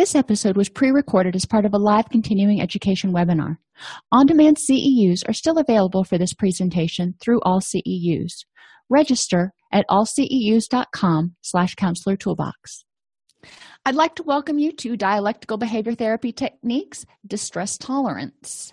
This episode was pre recorded as part of a live continuing education webinar. On demand CEUs are still available for this presentation through all CEUs. Register at allceus.com slash counselor toolbox. I'd like to welcome you to Dialectical Behavior Therapy Techniques Distress Tolerance.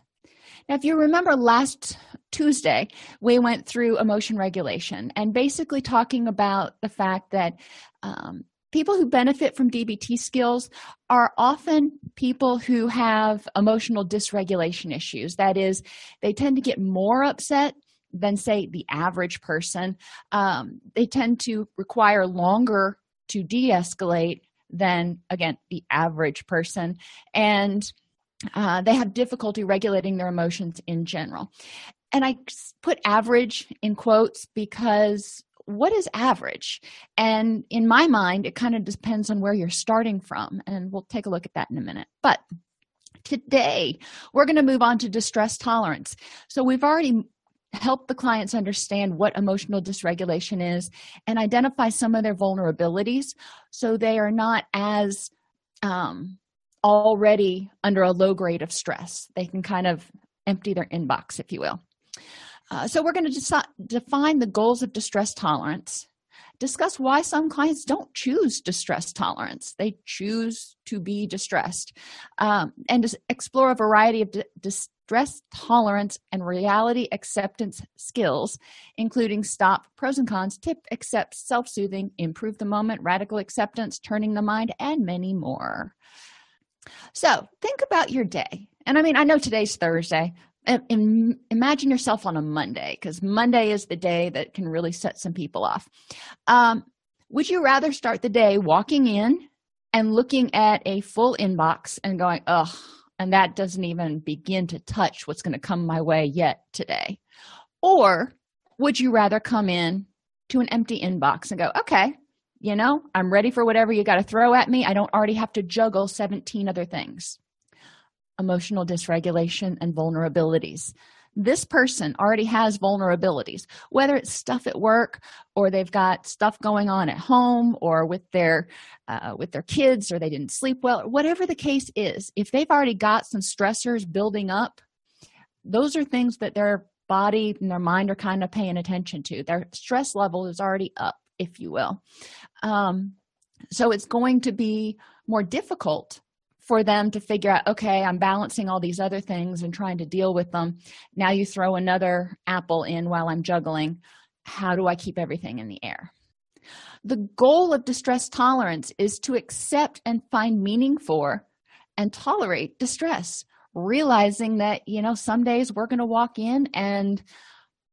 Now, if you remember last Tuesday, we went through emotion regulation and basically talking about the fact that um, people who benefit from DBT skills are often people who have emotional dysregulation issues. That is, they tend to get more upset than, say, the average person. Um, they tend to require longer to de escalate than, again, the average person. And uh, they have difficulty regulating their emotions in general. And I put average in quotes because what is average? And in my mind, it kind of depends on where you're starting from. And we'll take a look at that in a minute. But today, we're going to move on to distress tolerance. So we've already helped the clients understand what emotional dysregulation is and identify some of their vulnerabilities so they are not as um, already under a low grade of stress. They can kind of empty their inbox, if you will. Uh, so, we're going to define the goals of distress tolerance, discuss why some clients don't choose distress tolerance. They choose to be distressed, um, and explore a variety of di- distress tolerance and reality acceptance skills, including stop, pros and cons, tip, accept, self soothing, improve the moment, radical acceptance, turning the mind, and many more. So, think about your day. And I mean, I know today's Thursday, imagine yourself on a Monday because Monday is the day that can really set some people off. Um, would you rather start the day walking in and looking at a full inbox and going, ugh, and that doesn't even begin to touch what's going to come my way yet today? Or would you rather come in to an empty inbox and go, okay, you know, I'm ready for whatever you got to throw at me. I don't already have to juggle 17 other things emotional dysregulation and vulnerabilities. This person already has vulnerabilities whether it's stuff at work or they've got stuff going on at home or with their uh, with their kids or they didn't sleep well. Whatever the case is if they've already got some stressors building up those are things that their body and their mind are kind of paying attention to. Their stress level is already up if you will. Um, so it's going to be more difficult for them to figure out okay i'm balancing all these other things and trying to deal with them. Now you throw another apple in while i'm juggling. How do i keep everything in the air? The goal of distress tolerance is to accept and find meaning for and tolerate distress realizing that you know some days we're going to walk in and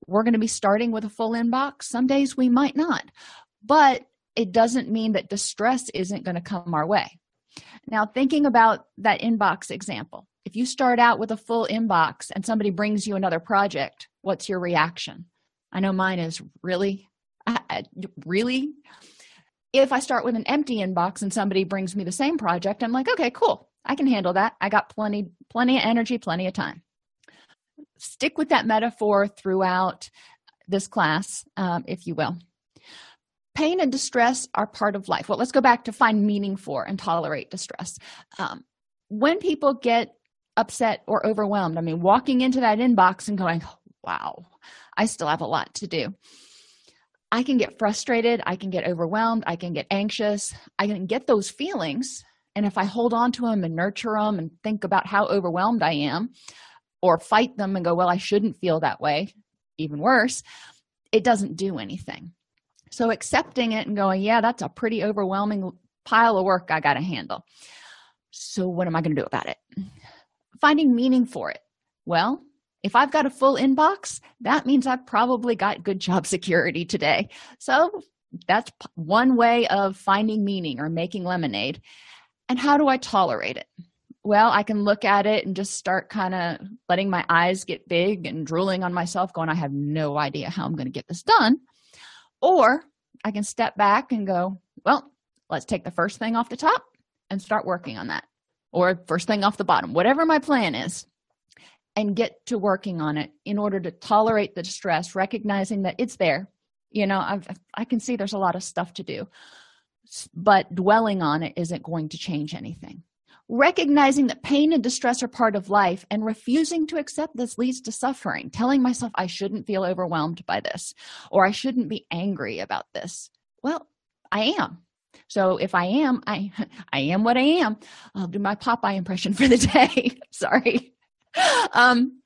we're going to be starting with a full inbox. Some days we might not. But it doesn't mean that distress isn't going to come our way now, thinking about that inbox example, if you start out with a full inbox and somebody brings you another project, what's your reaction? I know mine is really, really. If I start with an empty inbox and somebody brings me the same project, I'm like, okay, cool. I can handle that. I got plenty, plenty of energy, plenty of time. Stick with that metaphor throughout this class, um, if you will pain and distress are part of life well let's go back to find meaning for and tolerate distress um, when people get upset or overwhelmed i mean walking into that inbox and going wow i still have a lot to do I can get frustrated, I can get overwhelmed, I can get anxious, I can get those feelings. And if I hold on to them and nurture them and think about how overwhelmed I am, or fight them and go, Well, I shouldn't feel that way, even worse, it doesn't do anything. So accepting it and going, Yeah, that's a pretty overwhelming pile of work I got to handle. So, what am I going to do about it? Finding meaning for it. Well, if I've got a full inbox, that means I've probably got good job security today. So that's one way of finding meaning or making lemonade. And how do I tolerate it? Well, I can look at it and just start kind of letting my eyes get big and drooling on myself, going, I have no idea how I'm going to get this done. Or I can step back and go, well, let's take the first thing off the top and start working on that. Or first thing off the bottom, whatever my plan is and get to working on it in order to tolerate the distress recognizing that it's there you know I've, i can see there's a lot of stuff to do but dwelling on it isn't going to change anything recognizing that pain and distress are part of life and refusing to accept this leads to suffering telling myself i shouldn't feel overwhelmed by this or i shouldn't be angry about this. Well i am. So if i am i i am what i am. I'll do my popeye impression for the day. Sorry. Um,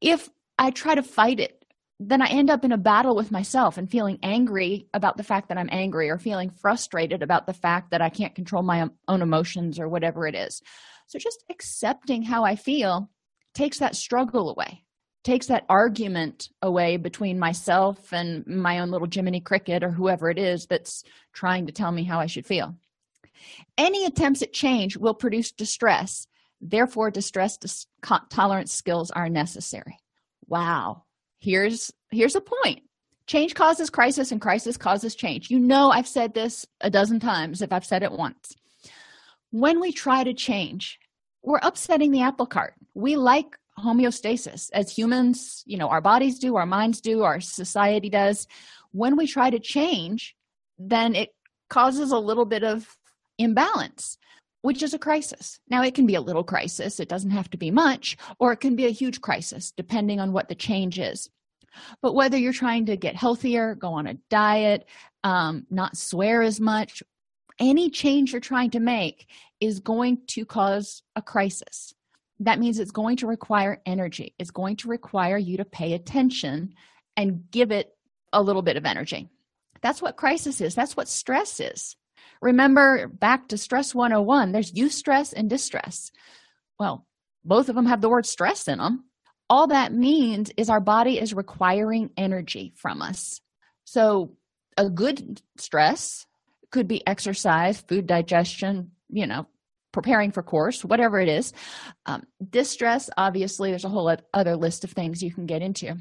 if I try to fight it, then I end up in a battle with myself and feeling angry about the fact that I'm angry or feeling frustrated about the fact that I can't control my own emotions or whatever it is. So just accepting how I feel takes that struggle away, takes that argument away between myself and my own little Jiminy Cricket or whoever it is that's trying to tell me how I should feel. Any attempts at change will produce distress Therefore, distress dis- tolerance skills are necessary. Wow. Here's here's a point. Change causes crisis and crisis causes change. You know I've said this a dozen times if I've said it once. When we try to change, we're upsetting the apple cart. We like homeostasis as humans, you know, our bodies do, our minds do, our society does. When we try to change, then it causes a little bit of imbalance which is a crisis. Now, it can be a little crisis, it doesn't have to be much, or it can be a huge crisis, depending on what the change is. But whether you're trying to get healthier, go on a diet, um, not swear as much, any change you're trying to make is going to cause a crisis. That means it's going to require energy, it's going to require you to pay attention and give it a little bit of energy. That's what crisis is, that's what stress is. Remember back to stress 101, there's eustress and distress. Well, both of them have the word stress in them. All that means is our body is requiring energy from us. So, a good stress could be exercise, food digestion, you know, preparing for course, whatever it is. Um, distress, obviously, there's a whole other list of things you can get into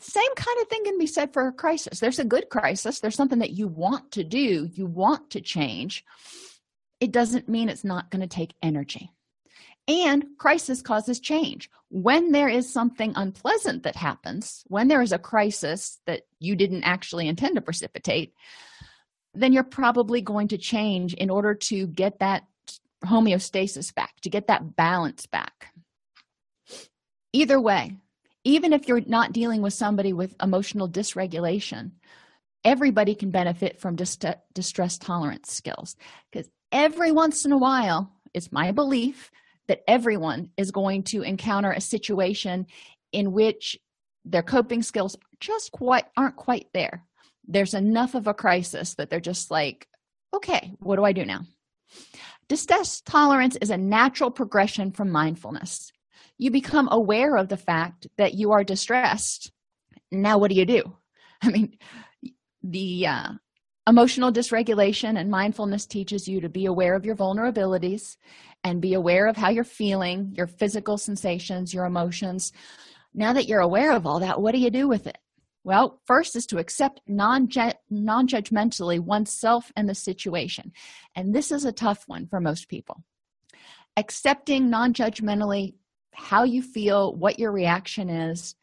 same kind of thing can be said for a crisis. There's a good crisis. There's something that you want to do. You want to change. It doesn't mean it's not going to take energy. And crisis causes change. When there is something unpleasant that happens when there is a crisis that you didn't actually intend to precipitate then you're probably going to change in order to get that homeostasis back to get that balance back. Either way even if you're not dealing with somebody with emotional dysregulation everybody can benefit from dist- distress tolerance skills. Because every once in a while it's my belief that everyone is going to encounter a situation in which their coping skills just quite aren't quite there. There's enough of a crisis that they're just like okay what do i do now? Distress tolerance is a natural progression from mindfulness you become aware of the fact that you are distressed. Now what do you do? I mean the uh, emotional dysregulation and mindfulness teaches you to be aware of your vulnerabilities and be aware of how you're feeling your physical sensations your emotions. Now that you're aware of all that what do you do with it? Well first is to accept non non-judgmentally oneself and the situation. And this is a tough one for most people. Accepting non-judgmentally how you feel what your reaction is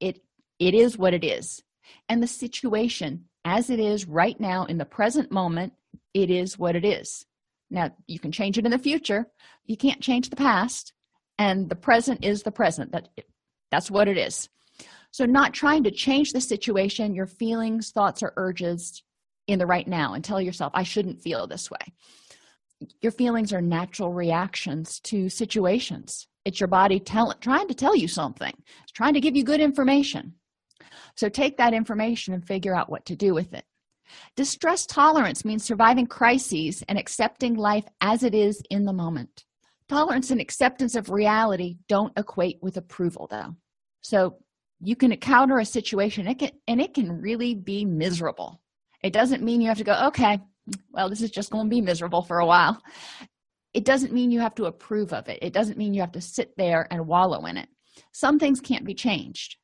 it it is what it is. And the situation as it is right now in the present moment it is what it is. Now you can change it in the future. You can't change the past and the present is the present. That that's what it is. So, not trying to change the situation, your feelings, thoughts, or urges in the right now and tell yourself, I shouldn't feel this way. Your feelings are natural reactions to situations. It's your body tell, trying to tell you something, it's trying to give you good information. So, take that information and figure out what to do with it. Distress tolerance means surviving crises and accepting life as it is in the moment. Tolerance and acceptance of reality don't equate with approval, though. So, you can encounter a situation it can, and it can really be miserable it doesn't mean you have to go okay well this is just going to be miserable for a while. It doesn't mean you have to approve of it. It doesn't mean you have to sit there and wallow in it. Some things can't be changed.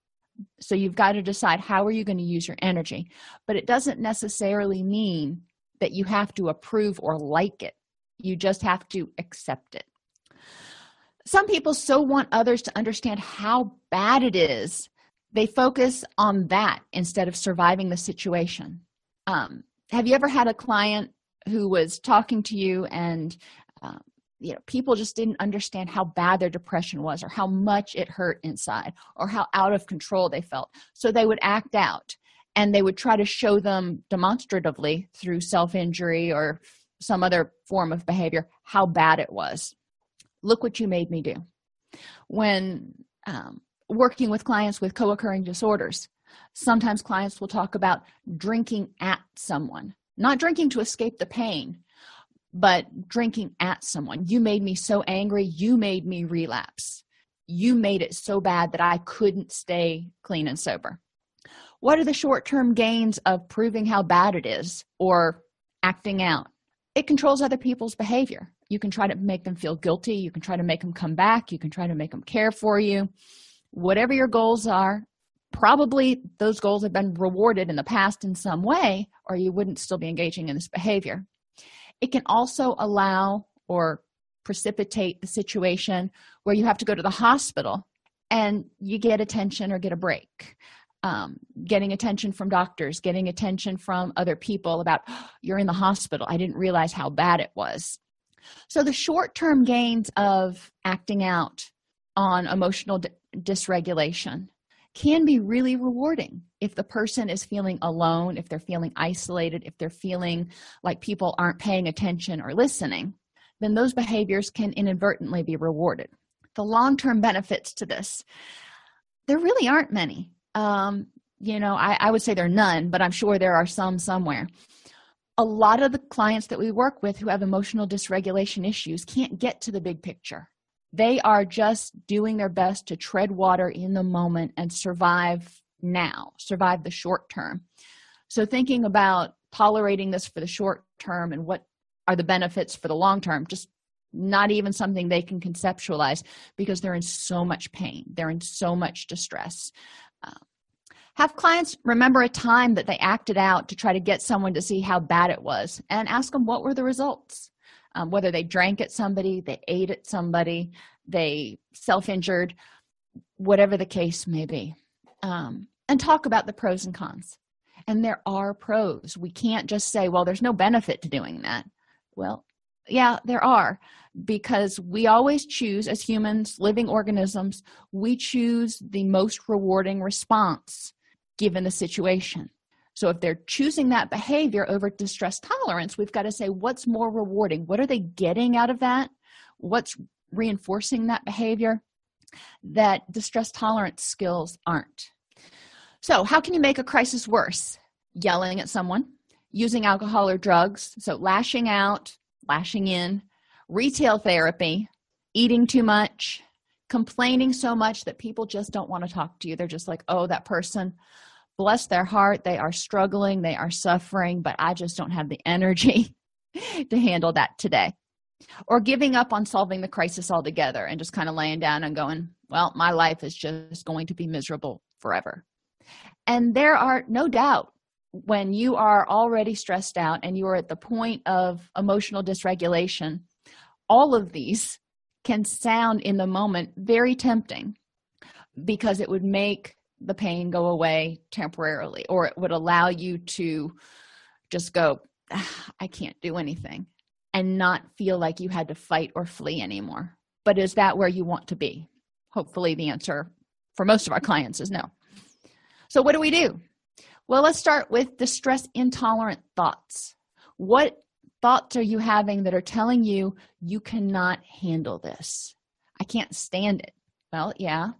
So you've got to decide how are you going to use your energy. But it doesn't necessarily mean that you have to approve or like it. You just have to accept it. Some people so want others to understand how bad it is they focus on that instead of surviving the situation. Um, have you ever had a client who was talking to you and um, you know people just didn't understand how bad their depression was or how much it hurt inside or how out of control they felt? So they would act out and they would try to show them demonstratively through self-injury or some other form of behavior how bad it was. Look what you made me do. When um, working with clients with co-occurring disorders sometimes clients will talk about drinking at someone not drinking to escape the pain but drinking at someone. You made me so angry. You made me relapse. You made it so bad that i couldn't stay clean and sober. What are the short-term gains of proving how bad it is or acting out? It controls other people's behavior. You can try to make them feel guilty. You can try to make them come back. You can try to make them care for you. Whatever your goals are probably those goals have been rewarded in the past in some way or you wouldn't still be engaging in this behavior. It can also allow or precipitate the situation where you have to go to the hospital and you get attention or get a break. Um, getting attention from doctors getting attention from other people about oh, you're in the hospital. I didn't realize how bad it was. So the short-term gains of acting out on emotional d- dysregulation can be really rewarding if the person is feeling alone, if they're feeling isolated, if they're feeling like people aren't paying attention or listening, then those behaviors can inadvertently be rewarded. The long term benefits to this, there really aren't many. Um, you know, I, I would say there are none, but I'm sure there are some somewhere. A lot of the clients that we work with who have emotional dysregulation issues can't get to the big picture they are just doing their best to tread water in the moment and survive now, survive the short term. So, thinking about tolerating this for the short term and what are the benefits for the long term, just not even something they can conceptualize because they're in so much pain, they're in so much distress. Uh, have clients remember a time that they acted out to try to get someone to see how bad it was and ask them what were the results um, whether they drank at somebody, they ate at somebody, they self injured, whatever the case may be. Um, and talk about the pros and cons. And there are pros. We can't just say, well, there's no benefit to doing that. Well, yeah, there are, because we always choose, as humans, living organisms, we choose the most rewarding response given the situation. So if they're choosing that behavior over distress tolerance, we've got to say what's more rewarding? What are they getting out of that? What's reinforcing that behavior that distress tolerance skills aren't? So, how can you make a crisis worse? Yelling at someone, using alcohol or drugs, so lashing out, lashing in, retail therapy, eating too much, complaining so much that people just don't want to talk to you. They're just like, oh, that person, bless their heart. They are struggling. They are suffering but i just don't have the energy to handle that today. Or giving up on solving the crisis altogether and just kind of laying down and going well my life is just going to be miserable forever. And there are no doubt when you are already stressed out and you are at the point of emotional dysregulation all of these can sound in the moment very tempting because it would make the pain go away temporarily or it would allow you to just go ah, i can't do anything and not feel like you had to fight or flee anymore but is that where you want to be hopefully the answer for most of our clients is no So, what do we do? Well, let's start with the stress intolerant thoughts. What thoughts are you having that are telling you you cannot handle this? I can't stand it. Well, yeah.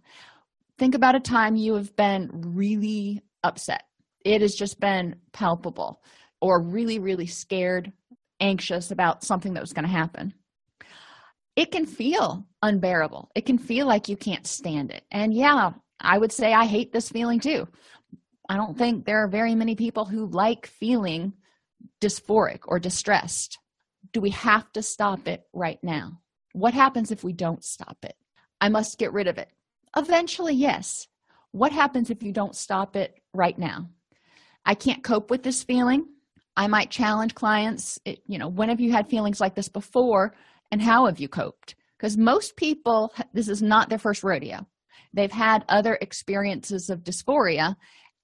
Think about a time you have been really upset. It has just been palpable, or really, really scared, anxious about something that was going to happen. It can feel unbearable. It can feel like you can't stand it. And yeah, I would say I hate this feeling too. I don't think there are very many people who like feeling dysphoric or distressed. Do we have to stop it right now? What happens if we don't stop it? I must get rid of it. Eventually, yes. What happens if you don't stop it right now? I can't cope with this feeling. I might challenge clients, you know, when have you had feelings like this before and how have you coped? Because most people, this is not their first rodeo. They've had other experiences of dysphoria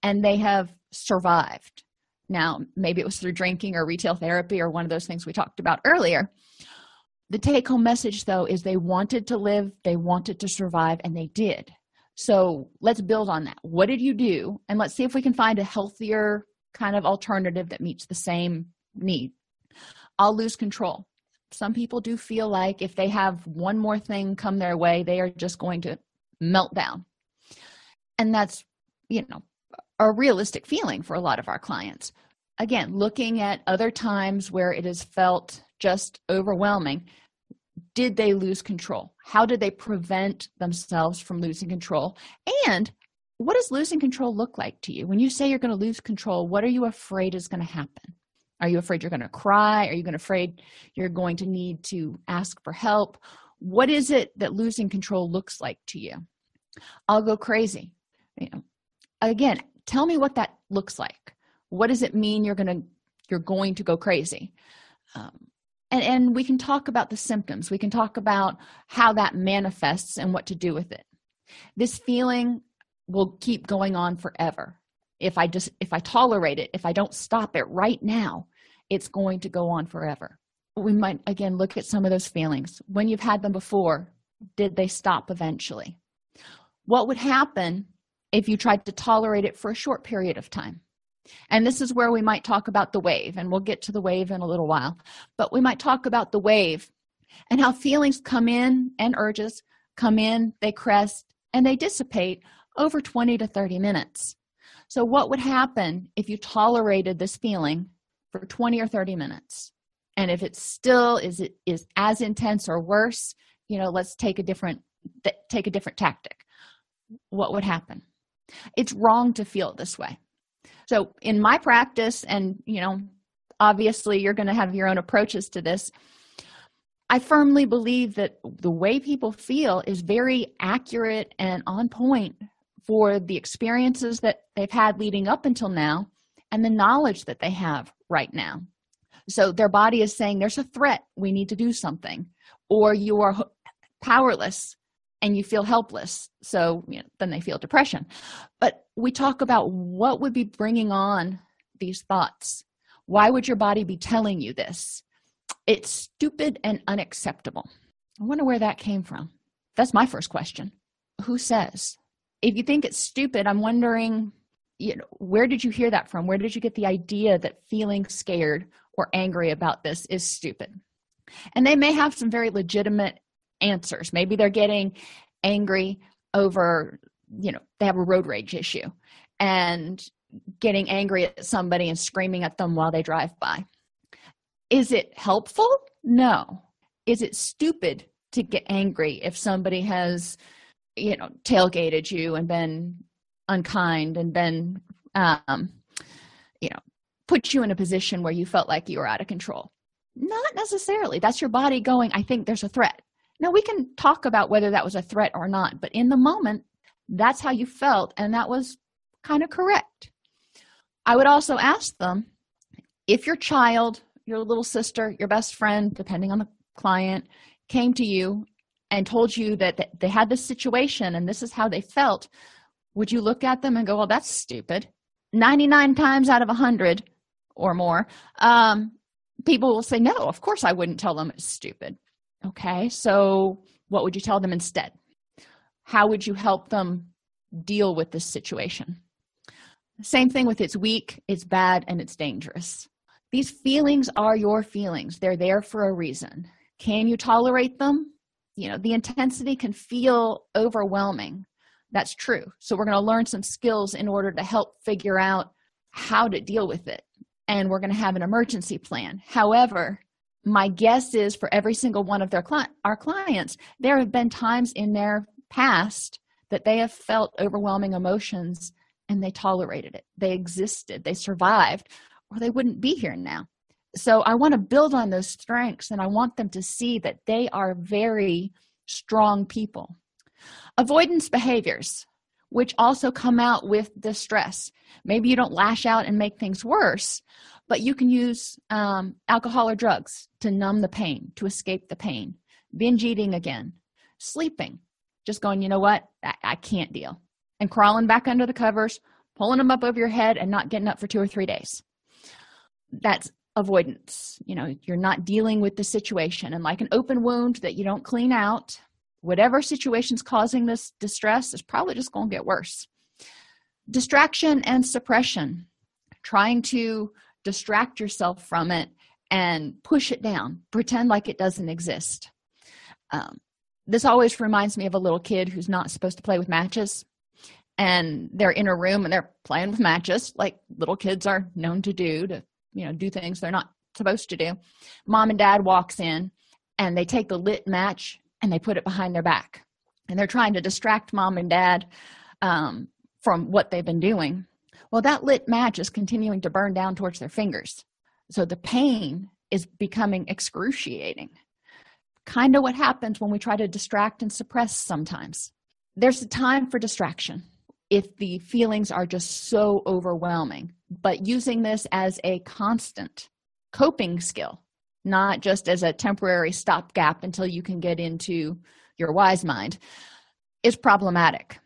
and they have survived. Now, maybe it was through drinking or retail therapy or one of those things we talked about earlier. The take home message, though, is they wanted to live, they wanted to survive, and they did. So let's build on that. What did you do? And let's see if we can find a healthier kind of alternative that meets the same need. I'll lose control. Some people do feel like if they have one more thing come their way, they are just going to melt down. And that's, you know, a realistic feeling for a lot of our clients. Again, looking at other times where it has felt just overwhelming, did they lose control? How did they prevent themselves from losing control? And what does losing control look like to you? When you say you're going to lose control, what are you afraid is going to happen? Are you afraid you're going to cry? Are you going afraid you're going to need to ask for help? What is it that losing control looks like to you? I'll go crazy. You know, again, tell me what that looks like what does it mean you're going to you're going to go crazy um, and and we can talk about the symptoms. We can talk about how that manifests and what to do with it. This feeling will keep going on forever. If i just if i tolerate it if i don't stop it right now it's going to go on forever. We might again look at some of those feelings. When you've had them before did they stop eventually? What would happen if you tried to tolerate it for a short period of time. And this is where we might talk about the wave, and we'll get to the wave in a little while. But we might talk about the wave and how feelings come in and urges come in, they crest, and they dissipate over 20 to 30 minutes. So, what would happen if you tolerated this feeling for 20 or 30 minutes? And if it still is it is as intense or worse, you know, let's take a different take a different tactic. What would happen? it's wrong to feel this way so in my practice and you know obviously you're going to have your own approaches to this i firmly believe that the way people feel is very accurate and on point for the experiences that they've had leading up until now and the knowledge that they have right now. So their body is saying there's a threat. We need to do something. Or you are powerless and you feel helpless so you know, then they feel depression. But we talk about what would be bringing on these thoughts. Why would your body be telling you this? It's stupid and unacceptable. I wonder where that came from. That's my first question. Who says? If you think it's stupid i'm wondering you know where did you hear that from? Where did you get the idea that feeling scared or angry about this is stupid? And they may have some very legitimate answers. Maybe they're getting angry over you know they have a road rage issue and getting angry at somebody and screaming at them while they drive by. Is it helpful? No. Is it stupid to get angry if somebody has you know tailgated you and been unkind and been um you know put you in a position where you felt like you were out of control? Not necessarily. That's your body going i think there's a threat now, we can talk about whether that was a threat or not, but in the moment, that's how you felt, and that was kind of correct. I would also ask them if your child, your little sister, your best friend, depending on the client, came to you and told you that they had this situation and this is how they felt, would you look at them and go, Well, that's stupid? 99 times out of 100 or more, um, people will say, No, of course I wouldn't tell them it's stupid. Okay, so what would you tell them instead? How would you help them deal with this situation? Same thing with it's weak, it's bad, and it's dangerous. These feelings are your feelings, they're there for a reason. Can you tolerate them? You know, the intensity can feel overwhelming. That's true. So, we're going to learn some skills in order to help figure out how to deal with it. And we're going to have an emergency plan. However, my guess is for every single one of their cli- our clients, there have been times in their past that they have felt overwhelming emotions and they tolerated it. They existed, they survived, or they wouldn't be here now. So I want to build on those strengths and I want them to see that they are very strong people. Avoidance behaviors, which also come out with distress. Maybe you don't lash out and make things worse, but you can use um, alcohol or drugs to numb the pain, to escape the pain. Binge eating again, sleeping, just going, you know what, I, I can't deal, and crawling back under the covers, pulling them up over your head, and not getting up for two or three days. That's avoidance. You know, you're not dealing with the situation. And like an open wound that you don't clean out, whatever situation's causing this distress is probably just going to get worse. Distraction and suppression, trying to distract yourself from it and push it down, pretend like it doesn't exist. Um, this always reminds me of a little kid who's not supposed to play with matches and they're in a room and they're playing with matches like little kids are known to do to you know do things they're not supposed to do. Mom and dad walks in and they take the lit match and they put it behind their back. And they're trying to distract mom and dad um, from what they've been doing well that lit match is continuing to burn down towards their fingers. So the pain is becoming excruciating. Kind of what happens when we try to distract and suppress sometimes. There's a time for distraction if the feelings are just so overwhelming. But using this as a constant coping skill not just as a temporary stopgap until you can get into your wise mind is problematic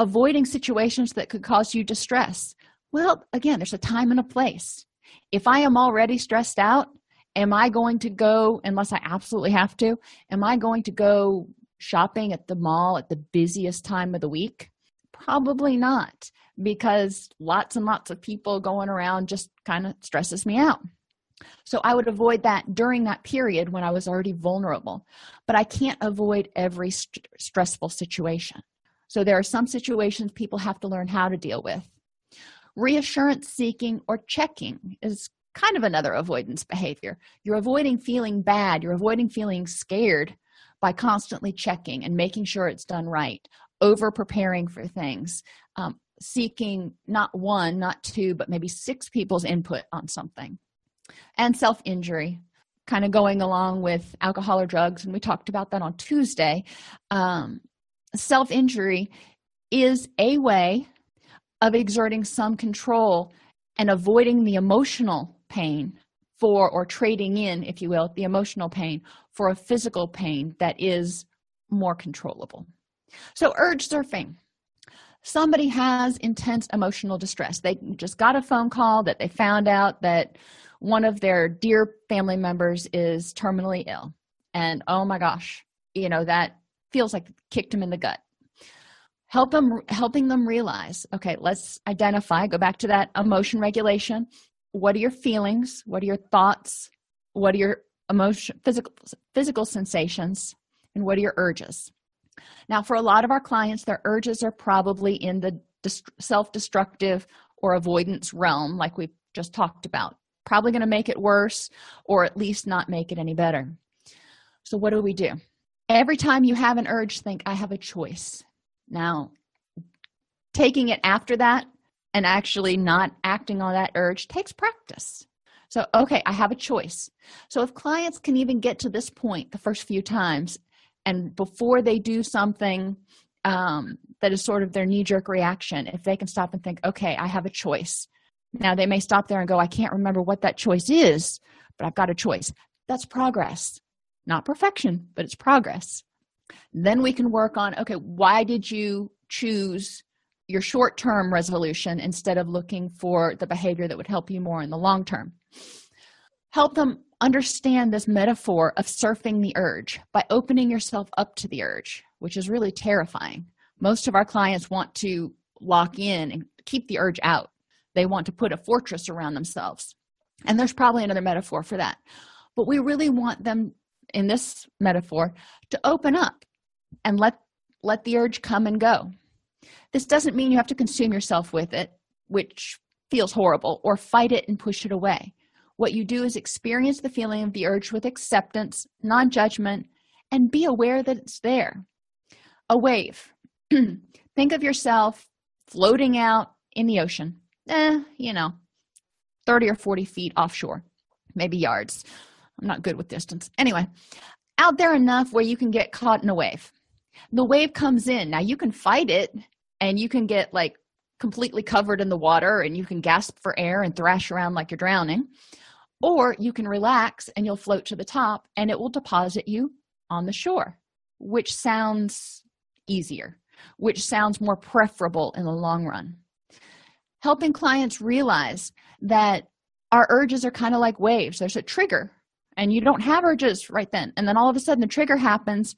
avoiding situations that could cause you distress well again there's a time and a place if i am already stressed out am i going to go unless i absolutely have to am i going to go shopping at the mall at the busiest time of the week Probably not, because lots and lots of people going around just kind of stresses me out. So I would avoid that during that period when I was already vulnerable. But I can't avoid every st- stressful situation. So there are some situations people have to learn how to deal with. Reassurance seeking or checking is kind of another avoidance behavior. You're avoiding feeling bad, you're avoiding feeling scared by constantly checking and making sure it's done right over preparing for things um, seeking not one not two but maybe six people's input on something and self-injury kind of going along with alcohol or drugs and we talked about that on tuesday um, self-injury is a way of exerting some control and avoiding the emotional pain for or trading in if you will the emotional pain for a physical pain that is more controllable so, urge surfing. Somebody has intense emotional distress. They just got a phone call that they found out that one of their dear family members is terminally ill. And oh my gosh, you know, that feels like kicked them in the gut. Help them helping them realize, okay, let's identify, go back to that emotion regulation. What are your feelings? What are your thoughts? What are your emotion physical physical sensations? And what are your urges? Now, for a lot of our clients, their urges are probably in the self destructive or avoidance realm, like we've just talked about. Probably going to make it worse or at least not make it any better. So, what do we do? Every time you have an urge, think, I have a choice. Now, taking it after that and actually not acting on that urge takes practice. So, okay, I have a choice. So, if clients can even get to this point the first few times and before they do something um, that is sort of their knee jerk reaction, if they can stop and think, okay, I have a choice. Now they may stop there and go, I can't remember what that choice is, but I've got a choice. That's progress, not perfection, but it's progress. Then we can work on, okay, why did you choose your short term resolution instead of looking for the behavior that would help you more in the long term? Help them understand this metaphor of surfing the urge by opening yourself up to the urge, which is really terrifying. Most of our clients want to lock in and keep the urge out they want to put a fortress around themselves and there's probably another metaphor for that but we really want them in this metaphor to open up and let let the urge come and go. This doesn't mean you have to consume yourself with it which feels horrible or fight it and push it away. What you do is experience the feeling of the urge with acceptance non-judgment and be aware that it's there. A wave. Think of yourself floating out in the ocean. Eh, you know 30 or 40 feet offshore maybe yards i'm not good with distance. Anyway out there enough where you can get caught in a wave. The wave comes in. Now you can fight it and you can get like completely covered in the water and you can gasp for air and thrash around like you're drowning. Or you can relax and you'll float to the top and it will deposit you on the shore which sounds easier which sounds more preferable in the long run. Helping clients realize that our urges are kind of like waves. There's a trigger and you don't have urges right then. And then all of a sudden the trigger happens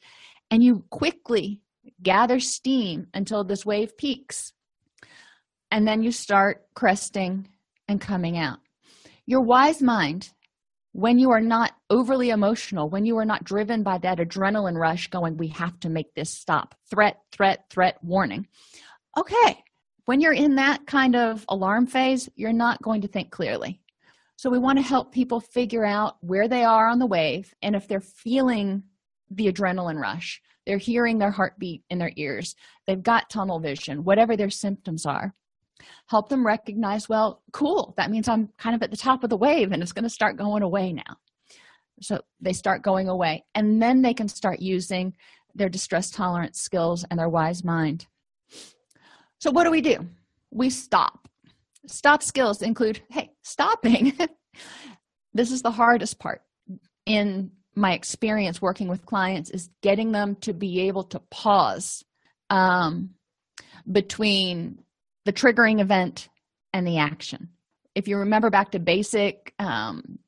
and you quickly gather steam until this wave peaks. And then you start cresting and coming out. Your wise mind when you are not overly emotional when you are not driven by that adrenaline rush going we have to make this stop. Threat threat threat warning. Okay when you're in that kind of alarm phase you're not going to think clearly so we want to help people figure out where they are on the wave and if they're feeling the adrenaline rush. They're hearing their heartbeat in their ears. They've got tunnel vision whatever their symptoms are. Help them recognize well cool that means i'm kind of at the top of the wave and it's going to start going away now. So they start going away and then they can start using their distress tolerance skills and their wise mind. So what do we do? We stop stop skills include hey stopping. This is the hardest part in my experience working with clients is getting them to be able to pause um, between the triggering event and the action. If you remember back to basic um,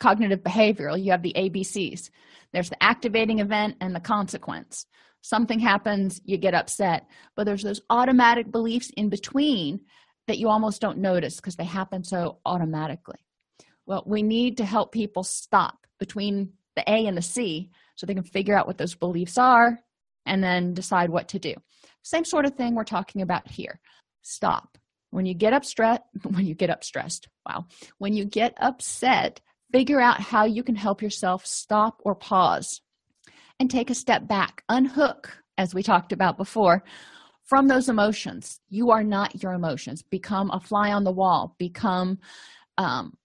cognitive behavioral you have the abcs there's the activating event and the consequence. Something happens you get upset but there's those automatic beliefs in between that you almost don't notice because they happen so automatically. Well we need to help people stop between the a and the c so they can figure out what those beliefs are and then decide what to do. Same sort of thing we're talking about here. Stop. When you get up stressed when you get up stressed wow. When you get upset figure out how you can help yourself stop or pause and take a step back. Unhook as we talked about before from those emotions you are not your emotions. Become a fly on the wall. Become um,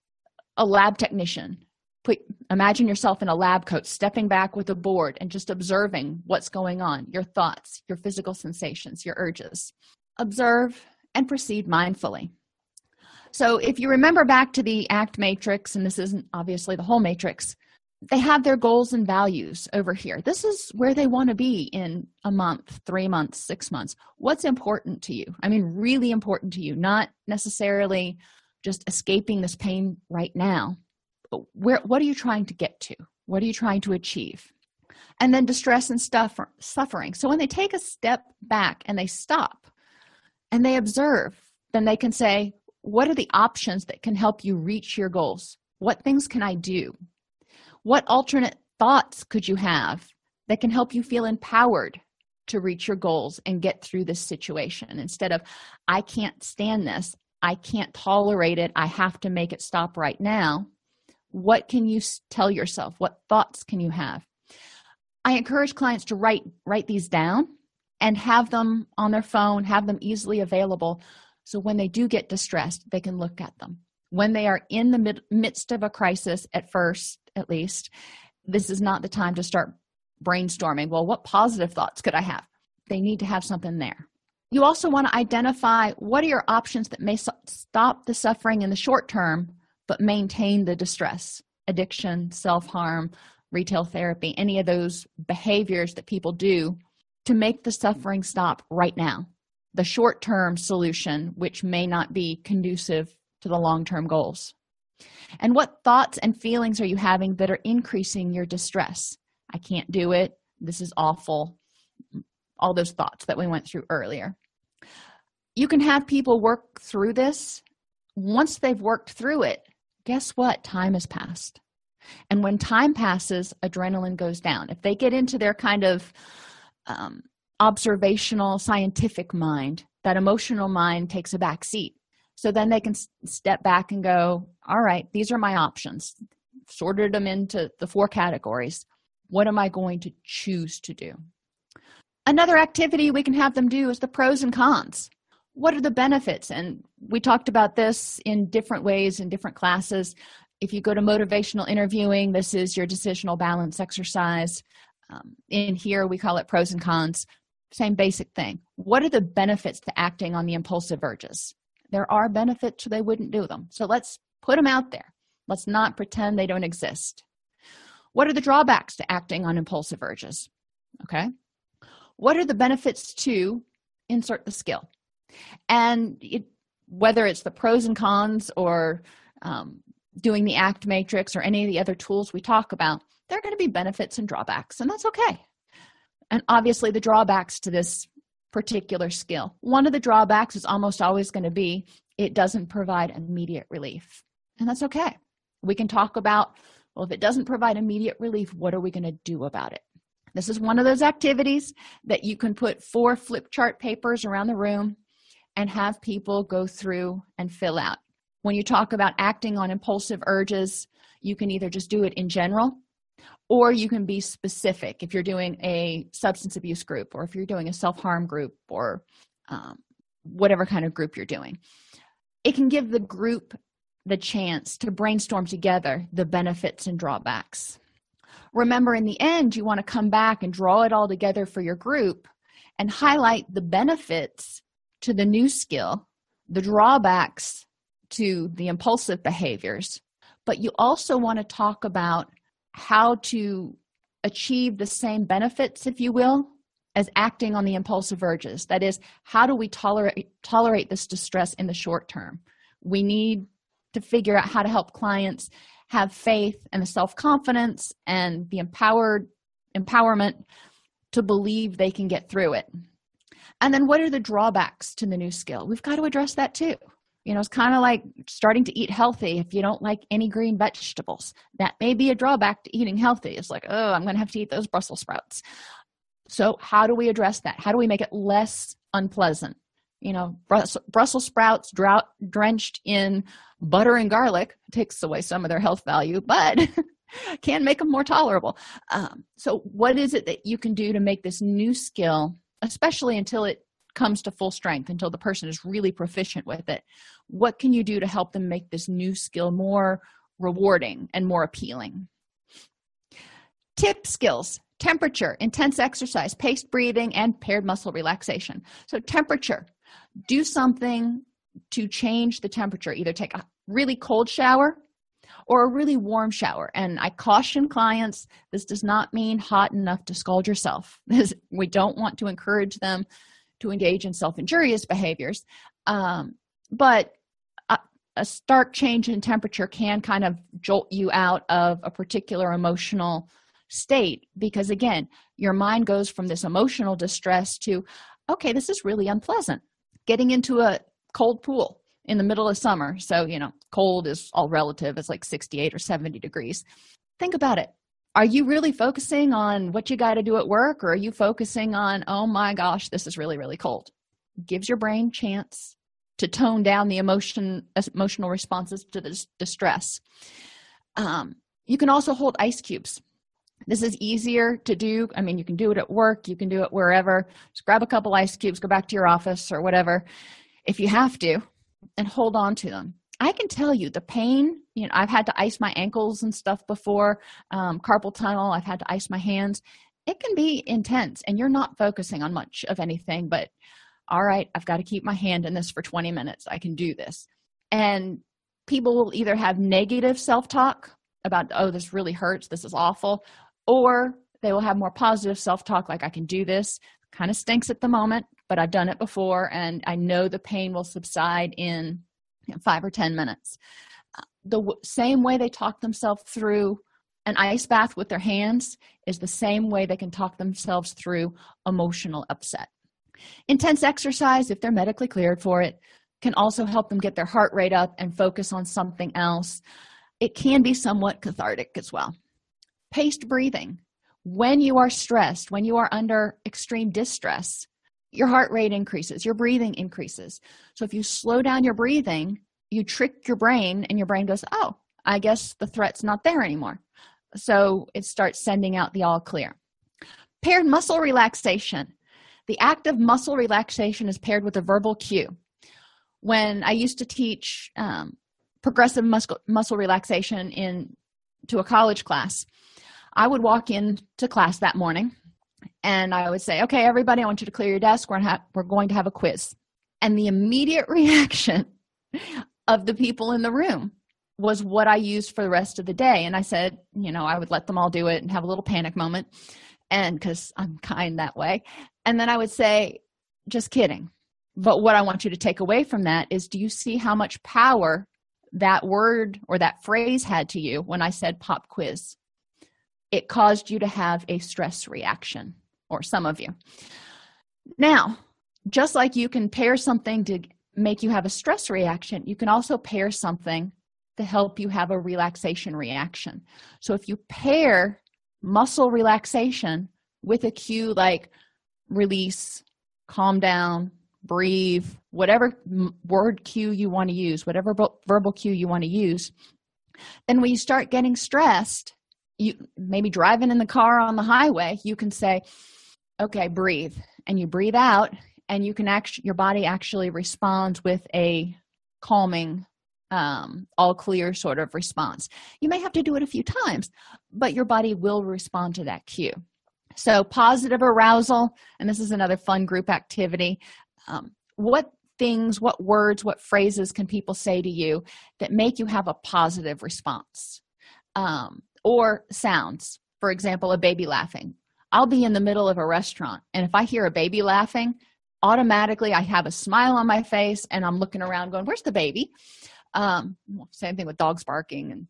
a lab technician. Put imagine yourself in a lab coat stepping back with a board and just observing what's going on your thoughts your physical sensations your urges. Observe and proceed mindfully. So if you remember back to the act matrix and this isn't obviously the whole matrix they have their goals and values over here. This is where they want to be in a month three months six months. What's important to you? I mean really important to you not necessarily just escaping this pain right now. But where what are you trying to get to? What are you trying to achieve? And then distress and stuff suffering. So when they take a step back and they stop and they observe, then they can say, What are the options that can help you reach your goals? What things can I do? What alternate thoughts could you have that can help you feel empowered to reach your goals and get through this situation instead of, I can't stand this, I can't tolerate it, I have to make it stop right now? What can you tell yourself? What thoughts can you have? I encourage clients to write write these down and have them on their phone, have them easily available. So when they do get distressed, they can look at them. When they are in the mid- midst of a crisis, at first at least, this is not the time to start brainstorming. Well, what positive thoughts could I have? They need to have something there. You also want to identify what are your options that may so- stop the suffering in the short term, but maintain the distress, addiction, self harm, retail therapy, any of those behaviors that people do to make the suffering stop right now the short term solution which may not be conducive to the long term goals and what thoughts and feelings are you having that are increasing your distress i can't do it this is awful all those thoughts that we went through earlier you can have people work through this. Once they've worked through it, guess what? Time has passed. And when time passes, adrenaline goes down. If they get into their kind of um, observational, scientific mind, that emotional mind takes a back seat. So then they can s- step back and go, All right, these are my options. Sorted them into the four categories. What am I going to choose to do? Another activity we can have them do is the pros and cons. What are the benefits? And we talked about this in different ways in different classes. If you go to motivational interviewing, this is your decisional balance exercise. Um, in here, we call it pros and cons. Same basic thing. What are the benefits to acting on the impulsive urges? There are benefits, they wouldn't do them. So let's put them out there. Let's not pretend they don't exist. What are the drawbacks to acting on impulsive urges? Okay. What are the benefits to insert the skill? And it, whether it's the pros and cons or um, doing the ACT matrix or any of the other tools we talk about, there are going to be benefits and drawbacks, and that's okay. And obviously, the drawbacks to this particular skill. One of the drawbacks is almost always going to be it doesn't provide immediate relief, and that's okay. We can talk about well, if it doesn't provide immediate relief, what are we going to do about it? This is one of those activities that you can put four flip chart papers around the room and have people go through and fill out. When you talk about acting on impulsive urges, you can either just do it in general or you can be specific if you're doing a substance abuse group or if you're doing a self harm group or um, whatever kind of group you're doing. It can give the group the chance to brainstorm together the benefits and drawbacks. Remember, in the end, you want to come back and draw it all together for your group and highlight the benefits to the new skill, the drawbacks to the impulsive behaviors. But you also want to talk about how to achieve the same benefits, if you will, as acting on the impulsive urges. That is, how do we tolerate tolerate this distress in the short term? We need to figure out how to help clients have faith and the self-confidence and the empowered empowerment to believe they can get through it. And then what are the drawbacks to the new skill? We've got to address that too. You know, it's kind of like starting to eat healthy if you don't like any green vegetables. That may be a drawback to eating healthy. It's like, oh, I'm going to have to eat those Brussels sprouts. So, how do we address that? How do we make it less unpleasant? You know, Brussels sprouts drought, drenched in butter and garlic takes away some of their health value, but can make them more tolerable. Um, so, what is it that you can do to make this new skill, especially until it comes to full strength until the person is really proficient with it what can you do to help them make this new skill more rewarding and more appealing? Tip skills temperature intense exercise paced breathing and paired muscle relaxation. So temperature do something to change the temperature. Either take a really cold shower or a really warm shower. And i caution clients this does not mean hot enough to scald yourself. We don't want to encourage them to engage in self injurious behaviors. Um, but a, a stark change in temperature can kind of jolt you out of a particular emotional state because, again, your mind goes from this emotional distress to, okay, this is really unpleasant. Getting into a cold pool in the middle of summer. So, you know, cold is all relative, it's like 68 or 70 degrees. Think about it are you really focusing on what you got to do at work or are you focusing on oh my gosh this is really really cold? Gives your brain chance to tone down the emotion emotional responses to the distress um, you can also hold ice cubes. This is easier to do i mean you can do it at work you can do it wherever. Just grab a couple ice cubes go back to your office or whatever if you have to and hold on to them I can tell you the pain, you know, I've had to ice my ankles and stuff before, um, carpal tunnel, I've had to ice my hands. It can be intense and you're not focusing on much of anything, but all right, I've got to keep my hand in this for 20 minutes. I can do this. And people will either have negative self talk about, oh, this really hurts, this is awful, or they will have more positive self talk like, I can do this. Kind of stinks at the moment, but I've done it before and I know the pain will subside in five or 10 minutes. The w- same way they talk themselves through an ice bath with their hands is the same way they can talk themselves through emotional upset. Intense exercise, if they're medically cleared for it, can also help them get their heart rate up and focus on something else. It can be somewhat cathartic as well. Paced breathing. When you are stressed, when you are under extreme distress, your heart rate increases, your breathing increases. So if you slow down your breathing, you trick your brain, and your brain goes, Oh, I guess the threat's not there anymore. So it starts sending out the all clear. Paired muscle relaxation. The act of muscle relaxation is paired with a verbal cue. When I used to teach um, progressive muscle, muscle relaxation in to a college class, I would walk into class that morning and I would say, Okay, everybody, I want you to clear your desk. We're, ha- we're going to have a quiz. And the immediate reaction of the people in the room was what I used for the rest of the day. And I said, you know, I would let them all do it and have a little panic moment. And because I'm kind that way. And then I would say, just kidding. But what I want you to take away from that is do you see how much power that word or that phrase had to you when I said pop quiz? It caused you to have a stress reaction, or some of you. Now, just like you can pair something to make you have a stress reaction, you can also pair something to help you have a relaxation reaction. So if you pair muscle relaxation with a cue like release, calm down, breathe, whatever word cue you want to use, whatever verbal cue you want to use, then when you start getting stressed, you maybe driving in the car on the highway, you can say, okay, breathe. And you breathe out, and you can actually, your body actually responds with a calming um, all clear sort of response. You may have to do it a few times, but your body will respond to that cue. So, positive arousal, and this is another fun group activity. Um, what things, what words, what phrases can people say to you that make you have a positive response? Um, or sounds, for example, a baby laughing. I'll be in the middle of a restaurant, and if I hear a baby laughing, automatically I have a smile on my face and I'm looking around going, Where's the baby? um same thing with dogs barking and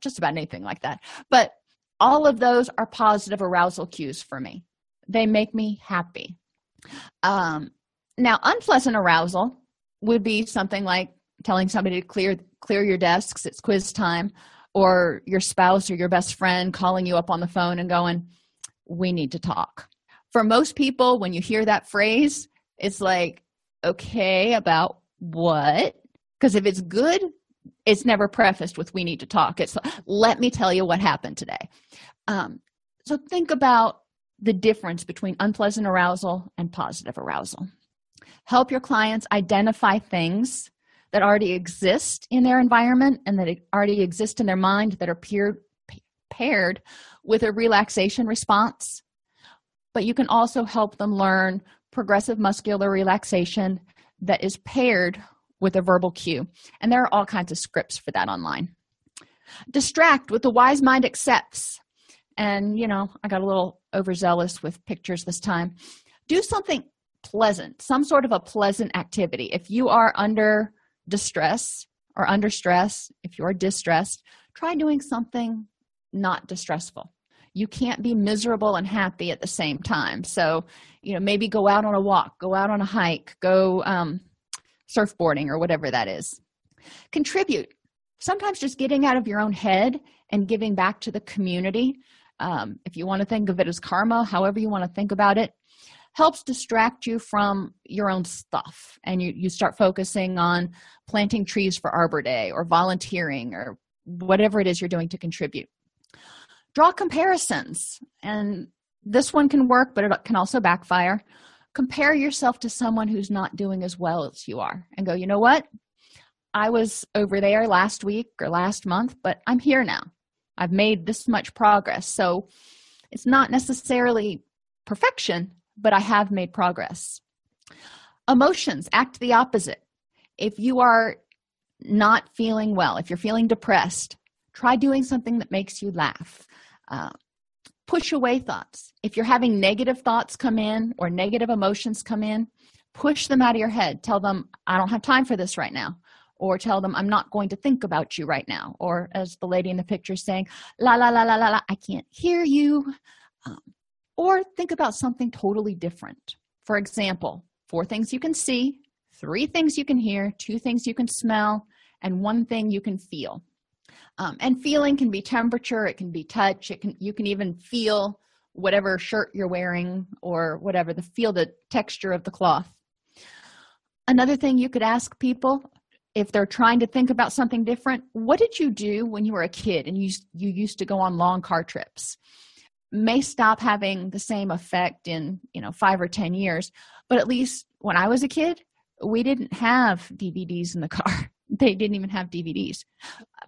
just about anything like that. But all of those are positive arousal cues for me. They make me happy. Um now unpleasant arousal would be something like telling somebody to clear clear your desks it's quiz time or your spouse or your best friend calling you up on the phone and going we need to talk. For most people when you hear that phrase it's like okay about what? Because if it's good it's never prefaced with we need to talk. It's let me tell you what happened today. Um, so think about the difference between unpleasant arousal and positive arousal. Help your clients identify things that already exist in their environment and that already exist in their mind that are peer, paired with a relaxation response but you can also help them learn progressive muscular relaxation that is paired with a verbal cue. And there are all kinds of scripts for that online. Distract with the wise mind accepts. And, you know, I got a little overzealous with pictures this time. Do something pleasant, some sort of a pleasant activity. If you are under distress or under stress, if you are distressed, try doing something not distressful. You can't be miserable and happy at the same time. So, you know, maybe go out on a walk, go out on a hike, go um, surfboarding or whatever that is. Contribute. Sometimes just getting out of your own head and giving back to the community. Um, if you want to think of it as karma, however you want to think about it, helps distract you from your own stuff. And you, you start focusing on planting trees for Arbor Day or volunteering or whatever it is you're doing to contribute. Draw comparisons. And this one can work, but it can also backfire compare yourself to someone who's not doing as well as you are and go, you know what? I was over there last week or last month, but I'm here now. I've made this much progress. So it's not necessarily perfection, but I have made progress. Emotions act the opposite. If you are not feeling well, if you're feeling depressed, try doing something that makes you laugh. Uh, push away thoughts. If you're having negative thoughts come in or negative emotions come in, push them out of your head. Tell them, I don't have time for this right now. Or tell them, I'm not going to think about you right now. Or as the lady in the picture is saying, la, la, la, la, la, la, I can't hear you. Um, or think about something totally different. For example, four things you can see, three things you can hear, two things you can smell, and one thing you can feel. Um, and feeling can be temperature, it can be touch, it can you can even feel whatever shirt you're wearing or whatever the feel the texture of the cloth. Another thing you could ask people if they're trying to think about something different, what did you do when you were a kid and you you used to go on long car trips? May stop having the same effect in, you know, 5 or 10 years, but at least when I was a kid, we didn't have DVDs in the car. They didn't even have DVDs.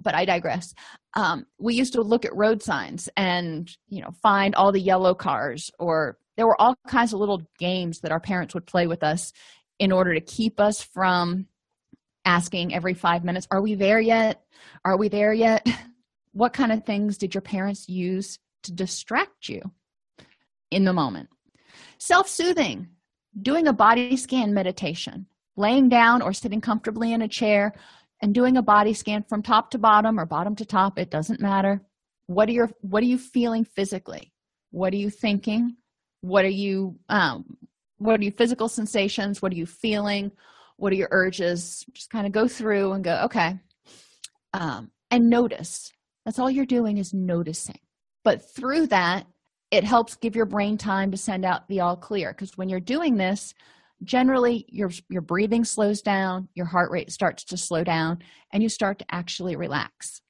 But I digress. Um, we used to look at road signs and, you know, find all the yellow cars, or there were all kinds of little games that our parents would play with us in order to keep us from asking every five minutes, Are we there yet? Are we there yet? What kind of things did your parents use to distract you in the moment? Self soothing, doing a body scan meditation, laying down or sitting comfortably in a chair and doing a body scan from top to bottom or bottom to top, it doesn't matter. What are your what are you feeling physically? What are you thinking? What are you um what are your physical sensations? What are you feeling? What are your urges? Just kind of go through and go, okay. Um, and notice. That's all you're doing is noticing. But through that, it helps give your brain time to send out the all clear. Because when you're doing this, generally your your breathing slows down your heart rate starts to slow down and you start to actually relax.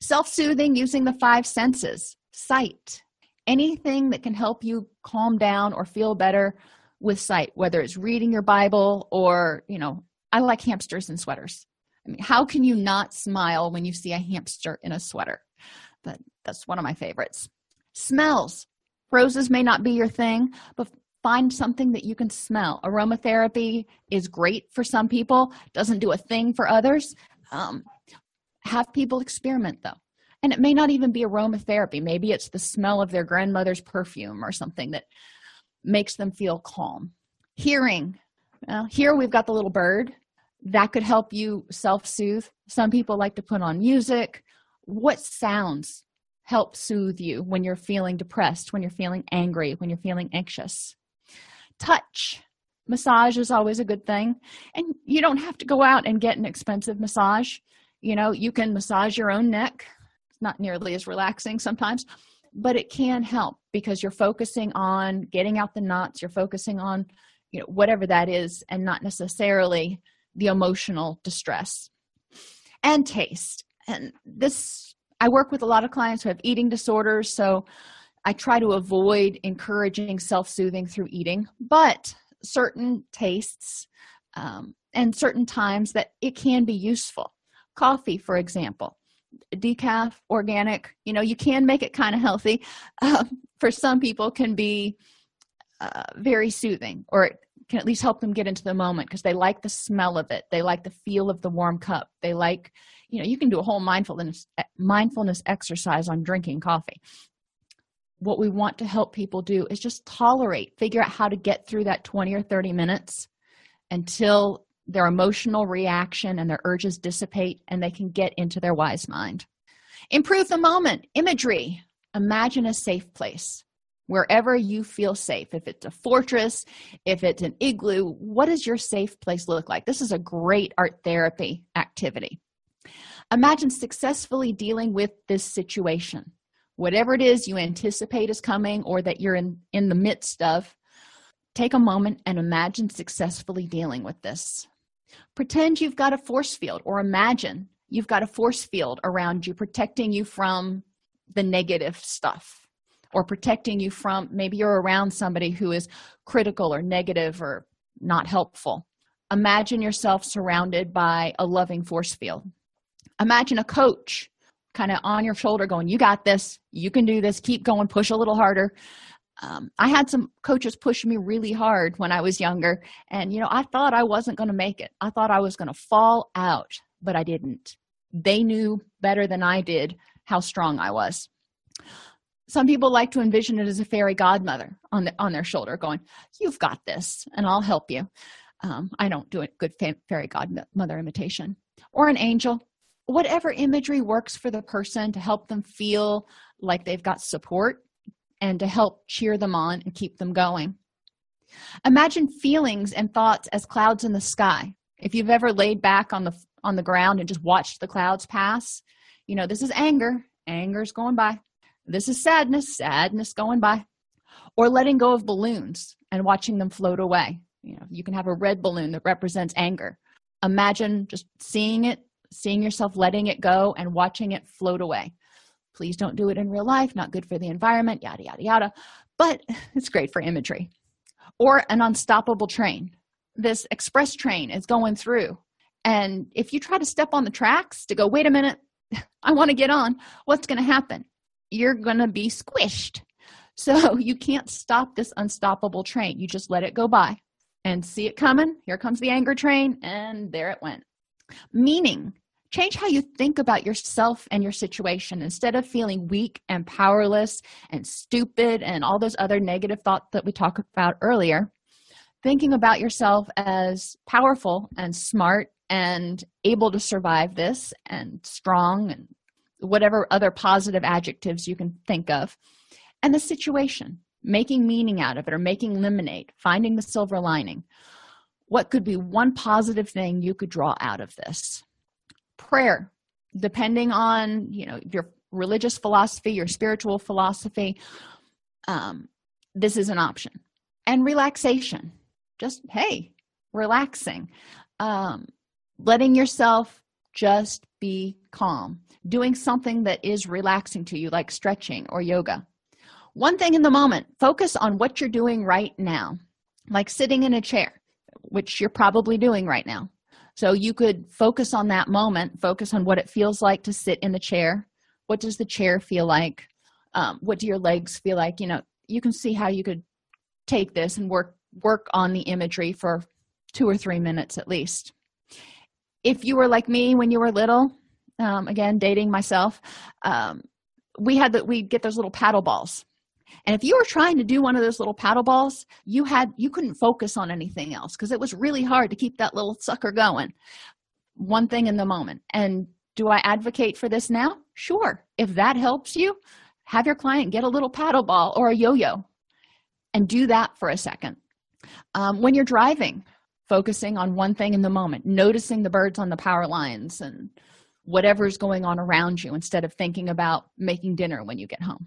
Self-soothing using the five senses sight. Anything that can help you calm down or feel better with sight whether it's reading your bible or you know i like hamsters and sweaters. I mean how can you not smile when you see a hamster in a sweater? But that's one of my favorites. Smells. Roses may not be your thing but find something that you can smell. Aromatherapy is great for some people doesn't do a thing for others. Um, have people experiment though. And it may not even be aromatherapy. Maybe it's the smell of their grandmother's perfume or something that makes them feel calm. Hearing. Well, here we've got the little bird. That could help you self-soothe. Some people like to put on music. What sounds help soothe you when you're feeling depressed when you're feeling angry when you're feeling anxious touch. Massage is always a good thing. And you don't have to go out and get an expensive massage. You know you can massage your own neck. It's not nearly as relaxing sometimes but it can help because you're focusing on getting out the knots. You're focusing on you know whatever that is and not necessarily the emotional distress and taste. And this i work with a lot of clients who have eating disorders so I try to avoid encouraging self soothing through eating, but certain tastes um, and certain times that it can be useful. Coffee, for example, decaf, organic, you know, you can make it kind of healthy. Um, for some people, can be uh, very soothing or it can at least help them get into the moment because they like the smell of it. They like the feel of the warm cup. They like, you know, you can do a whole mindfulness mindfulness exercise on drinking coffee what we want to help people do is just tolerate, figure out how to get through that 20 or 30 minutes until their emotional reaction and their urges dissipate and they can get into their wise mind. Improve the moment, imagery. Imagine a safe place wherever you feel safe. If it's a fortress, if it's an igloo, what does your safe place look like? This is a great art therapy activity. Imagine successfully dealing with this situation whatever it is you anticipate is coming or that you're in in the midst of take a moment and imagine successfully dealing with this. Pretend you've got a force field or imagine you've got a force field around you protecting you from the negative stuff or protecting you from maybe you're around somebody who is critical or negative or not helpful. Imagine yourself surrounded by a loving force field. Imagine a coach kind of on your shoulder going you got this. You can do this. Keep going. Push a little harder. Um, i had some coaches push me really hard when i was younger and you know i thought i wasn't going to make it. I thought i was going to fall out but i didn't. They knew better than i did how strong i was. Some people like to envision it as a fairy godmother on the, on their shoulder going you've got this and i'll help you. Um, i don't do a good fairy godmother imitation. Or an angel whatever imagery works for the person to help them feel like they've got support and to help cheer them on and keep them going. Imagine feelings and thoughts as clouds in the sky. If you've ever laid back on the on the ground and just watched the clouds pass, you know, this is anger, anger's going by. This is sadness, sadness going by. Or letting go of balloons and watching them float away. You know, you can have a red balloon that represents anger. Imagine just seeing it, seeing yourself letting it go and watching it float away. Please don't do it in real life, not good for the environment, yada, yada, yada. But it's great for imagery. Or an unstoppable train. This express train is going through. And if you try to step on the tracks to go, wait a minute, I want to get on, what's going to happen? You're going to be squished. So you can't stop this unstoppable train. You just let it go by and see it coming. Here comes the anger train, and there it went. Meaning, change how you think about yourself and your situation instead of feeling weak and powerless and stupid and all those other negative thoughts that we talked about earlier. Thinking about yourself as powerful and smart and able to survive this and strong and whatever other positive adjectives you can think of. And the situation making meaning out of it or making lemonade, finding the silver lining. What could be one positive thing you could draw out of this? Prayer, depending on you know your religious philosophy, your spiritual philosophy, um, this is an option. And relaxation, just hey, relaxing, um, letting yourself just be calm, doing something that is relaxing to you, like stretching or yoga. One thing in the moment focus on what you're doing right now. Like sitting in a chair which you're probably doing right now. So you could focus on that moment focus on what it feels like to sit in the chair. What does the chair feel like? Um, what do your legs feel like? You know you can see how you could take this and work work on the imagery for two or three minutes at least. If you were like me when you were little um, again dating myself um, we had that we'd get those little paddle balls and if you were trying to do one of those little paddle balls you had you couldn't focus on anything else because it was really hard to keep that little sucker going. One thing in the moment. And do i advocate for this now? Sure. If that helps you have your client get a little paddle ball or a yo-yo and do that for a second. Um, when you're driving focusing on one thing in the moment noticing the birds on the power lines and whatever's going on around you instead of thinking about making dinner when you get home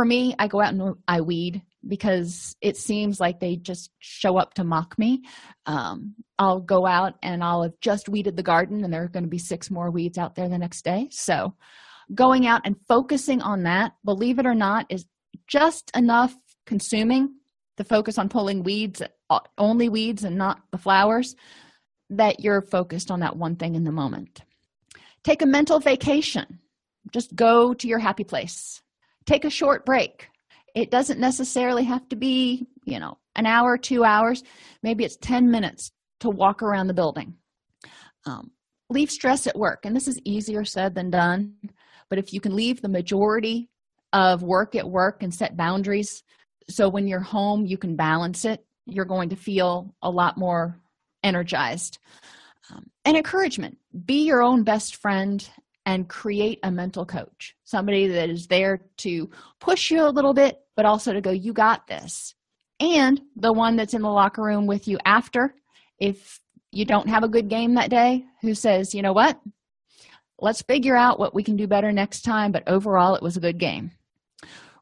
for me i go out and i weed because it seems like they just show up to mock me. Um, i'll go out and i'll have just weeded the garden and there are going to be six more weeds out there the next day. So going out and focusing on that believe it or not is just enough consuming to focus on pulling weeds only weeds and not the flowers that you're focused on that one thing in the moment. Take a mental vacation. Just go to your happy place take a short break. It doesn't necessarily have to be you know an hour two hours. Maybe it's 10 minutes to walk around the building. Um, leave stress at work and this is easier said than done but if you can leave the majority of work at work and set boundaries so when you're home you can balance it you're going to feel a lot more energized. Um, and encouragement. Be your own best friend and create a mental coach. Somebody that is there to push you a little bit but also to go you got this. And the one that's in the locker room with you after if you don't have a good game that day who says you know what? Let's figure out what we can do better next time but overall it was a good game.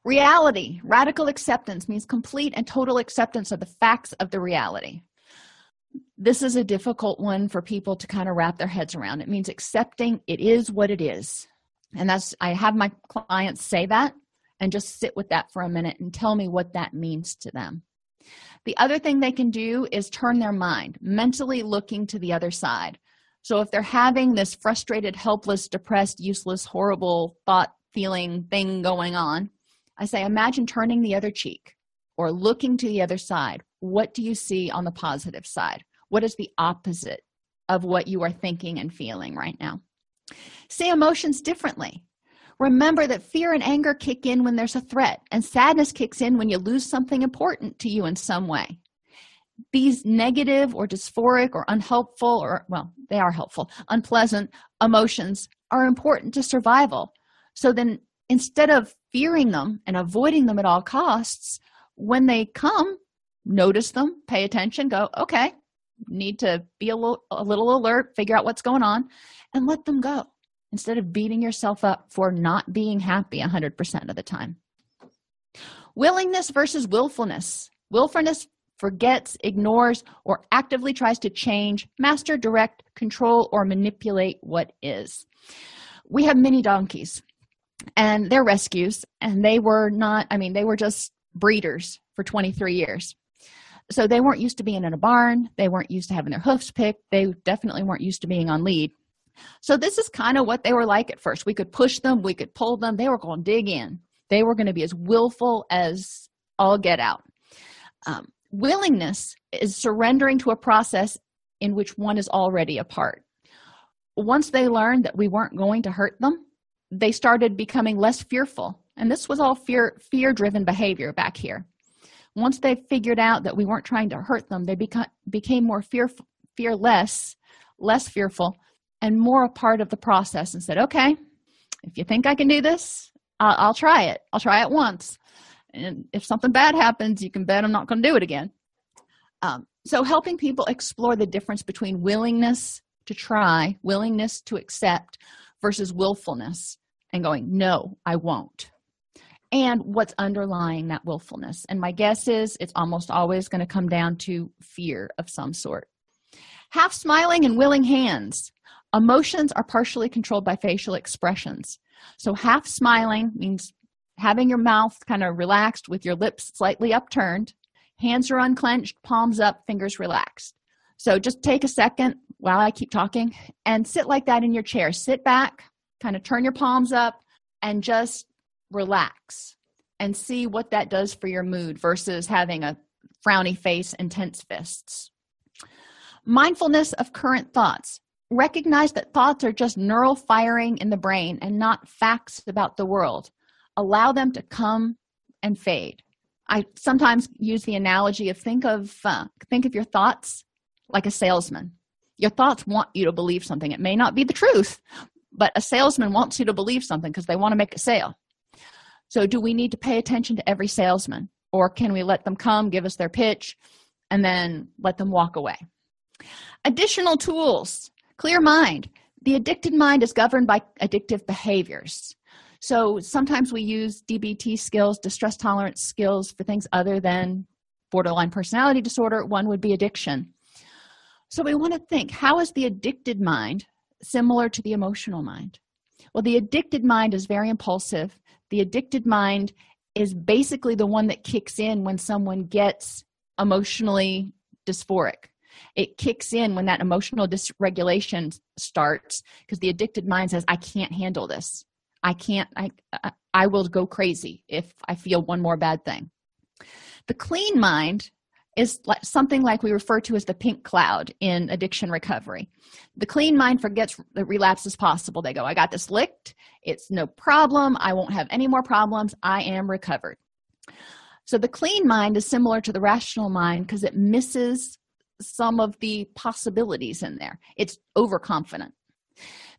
Reality. Radical acceptance means complete and total acceptance of the facts of the reality this is a difficult one for people to kind of wrap their heads around. It means accepting it is what it is. And that's i have my clients say that and just sit with that for a minute and tell me what that means to them. The other thing they can do is turn their mind mentally looking to the other side. So if they're having this frustrated helpless depressed useless horrible thought feeling thing going on i say imagine turning the other cheek or looking to the other side. What do you see on the positive side what is the opposite of what you are thinking and feeling right now? See emotions differently. Remember that fear and anger kick in when there's a threat and sadness kicks in when you lose something important to you in some way. These negative or dysphoric or unhelpful or well they are helpful. Unpleasant emotions are important to survival. So then instead of fearing them and avoiding them at all costs when they come notice them pay attention go okay need to be a little, a little alert figure out what's going on and let them go instead of beating yourself up for not being happy 100% of the time. Willingness versus willfulness. Willfulness forgets ignores or actively tries to change master direct control or manipulate what is. We have mini donkeys and they're rescues and they were not i mean they were just breeders for 23 years so they weren't used to being in a barn. They weren't used to having their hoofs picked. They definitely weren't used to being on lead. So this is kind of what they were like at first. We could push them. We could pull them. They were going to dig in. They were going to be as willful as all get out. Um, willingness is surrendering to a process in which one is already a part. Once they learned that we weren't going to hurt them they started becoming less fearful. And this was all fear fear driven behavior back here once they figured out that we weren't trying to hurt them they beca- became more fearful fearless less fearful and more a part of the process and said okay if you think i can do this i'll, I'll try it. I'll try it once. And if something bad happens you can bet i'm not going to do it again. Um, so helping people explore the difference between willingness to try willingness to accept versus willfulness and going no i won't and what's underlying that willfulness. And my guess is it's almost always going to come down to fear of some sort. Half smiling and willing hands. Emotions are partially controlled by facial expressions. So half smiling means having your mouth kind of relaxed with your lips slightly upturned. Hands are unclenched palms up fingers relaxed. So just take a second while i keep talking and sit like that in your chair. Sit back kind of turn your palms up and just relax and see what that does for your mood versus having a frowny face and tense fists. Mindfulness of current thoughts. Recognize that thoughts are just neural firing in the brain and not facts about the world. Allow them to come and fade. I sometimes use the analogy of think of uh, think of your thoughts like a salesman. Your thoughts want you to believe something. It may not be the truth but a salesman wants you to believe something because they want to make a sale so do we need to pay attention to every salesman? Or can we let them come give us their pitch and then let them walk away? Additional tools. Clear mind. The addicted mind is governed by addictive behaviors. So sometimes we use dbt skills distress tolerance skills for things other than borderline personality disorder. One would be addiction. So we want to think how is the addicted mind similar to the emotional mind? Well the addicted mind is very impulsive the addicted mind is basically the one that kicks in when someone gets emotionally dysphoric. It kicks in when that emotional dysregulation starts because the addicted mind says i can't handle this. I can't i i will go crazy if i feel one more bad thing. The clean mind is like something like we refer to as the pink cloud in addiction recovery. The clean mind forgets that relapse is possible. They go i got this licked. It's no problem. I won't have any more problems. I am recovered. So the clean mind is similar to the rational mind because it misses some of the possibilities in there. It's overconfident.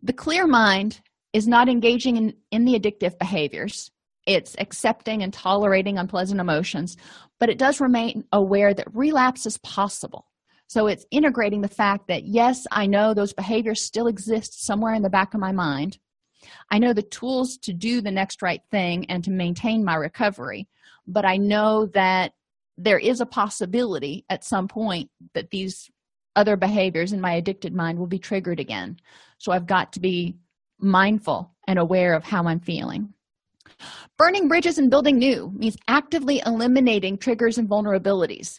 The clear mind is not engaging in, in the addictive behaviors. It's accepting and tolerating unpleasant emotions but it does remain aware that relapse is possible. So it's integrating the fact that yes i know those behaviors still exist somewhere in the back of my mind. I know the tools to do the next right thing and to maintain my recovery but i know that there is a possibility at some point that these other behaviors in my addicted mind will be triggered again. So i've got to be mindful and aware of how i'm feeling Burning bridges and building new means actively eliminating triggers and vulnerabilities.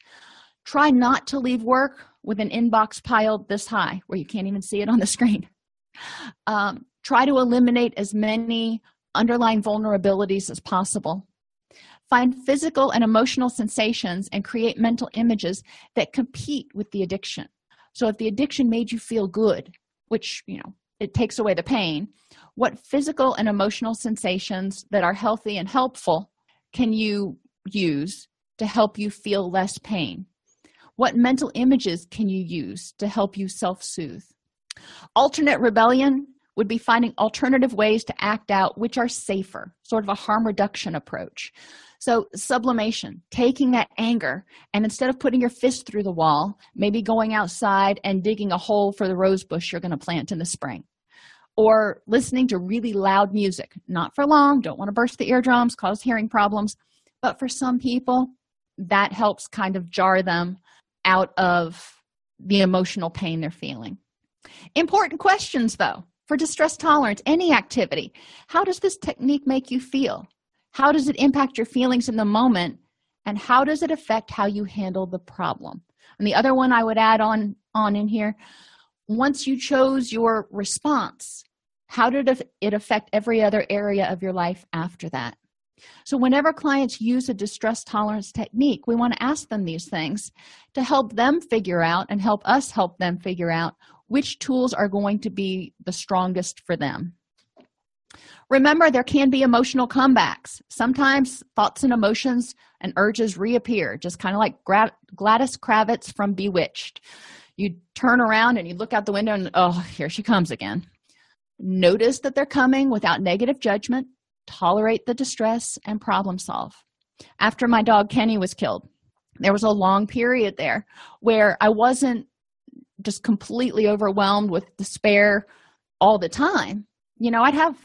Try not to leave work with an inbox piled this high where you can't even see it on the screen. Um, try to eliminate as many underlying vulnerabilities as possible. Find physical and emotional sensations and create mental images that compete with the addiction. So, if the addiction made you feel good, which, you know, it takes away the pain, what physical and emotional sensations that are healthy and helpful can you use to help you feel less pain what mental images can you use to help you self-soothe alternate rebellion would be finding alternative ways to act out which are safer, sort of a harm reduction approach. So, sublimation, taking that anger and instead of putting your fist through the wall, maybe going outside and digging a hole for the rose bush you're going to plant in the spring. Or listening to really loud music, not for long, don't want to burst the eardrums, cause hearing problems. But for some people, that helps kind of jar them out of the emotional pain they're feeling. Important questions, though, for distress tolerance, any activity. How does this technique make you feel? How does it impact your feelings in the moment? And how does it affect how you handle the problem? And the other one I would add on, on in here once you chose your response, how did it affect every other area of your life after that? So, whenever clients use a distress tolerance technique, we want to ask them these things to help them figure out and help us help them figure out which tools are going to be the strongest for them. Remember, there can be emotional comebacks. Sometimes thoughts and emotions and urges reappear, just kind of like Gladys Kravitz from Bewitched. You turn around and you look out the window, and oh, here she comes again. Notice that they're coming without negative judgment tolerate the distress, and problem solve. After my dog Kenny was killed, there was a long period there where I wasn't just completely overwhelmed with despair all the time. You know, I'd have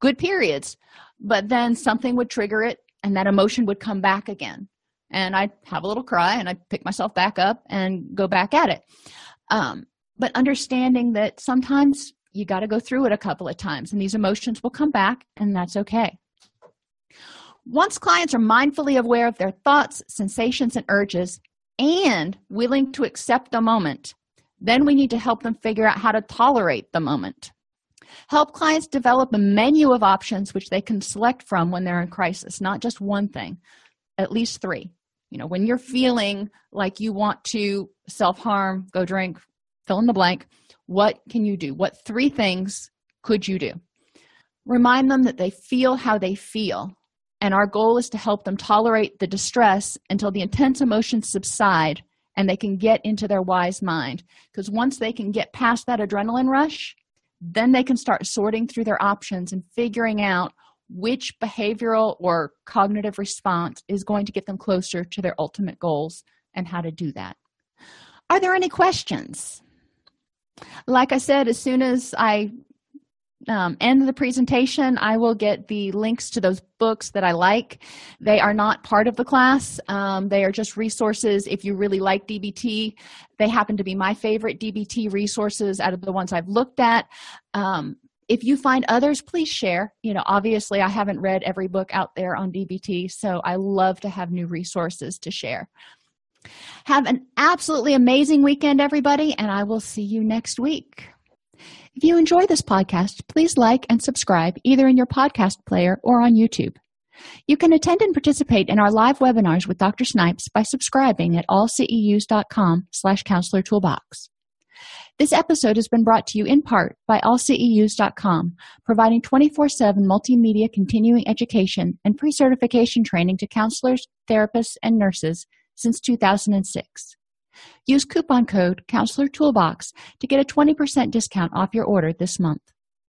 good periods, but then something would trigger it and that emotion would come back again. And I'd have a little cry and I'd pick myself back up and go back at it. Um, but understanding that sometimes you got to go through it a couple of times and these emotions will come back and that's okay. Once clients are mindfully aware of their thoughts sensations and urges and willing to accept the moment then we need to help them figure out how to tolerate the moment. Help clients develop a menu of options which they can select from when they're in crisis not just one thing at least three. You know when you're feeling like you want to self-harm go drink fill in the blank what can you do? What three things could you do? Remind them that they feel how they feel, and our goal is to help them tolerate the distress until the intense emotions subside and they can get into their wise mind. Because once they can get past that adrenaline rush, then they can start sorting through their options and figuring out which behavioral or cognitive response is going to get them closer to their ultimate goals and how to do that. Are there any questions? Like i said as soon as i um, end the presentation i will get the links to those books that i like. They are not part of the class. Um, they are just resources. If you really like dbt they happen to be my favorite dbt resources out of the ones i've looked at. Um, if you find others please share. You know obviously i haven't read every book out there on dbt so i love to have new resources to share have an absolutely amazing weekend, everybody, and I will see you next week. If you enjoy this podcast, please like and subscribe either in your podcast player or on YouTube. You can attend and participate in our live webinars with Dr. Snipes by subscribing at allceus.com slash counselor toolbox. This episode has been brought to you in part by allceus.com, providing 24-7 multimedia continuing education and pre-certification training to counselors, therapists, and nurses since 2006. Use coupon code Counselor Toolbox to get a 20% discount off your order this month.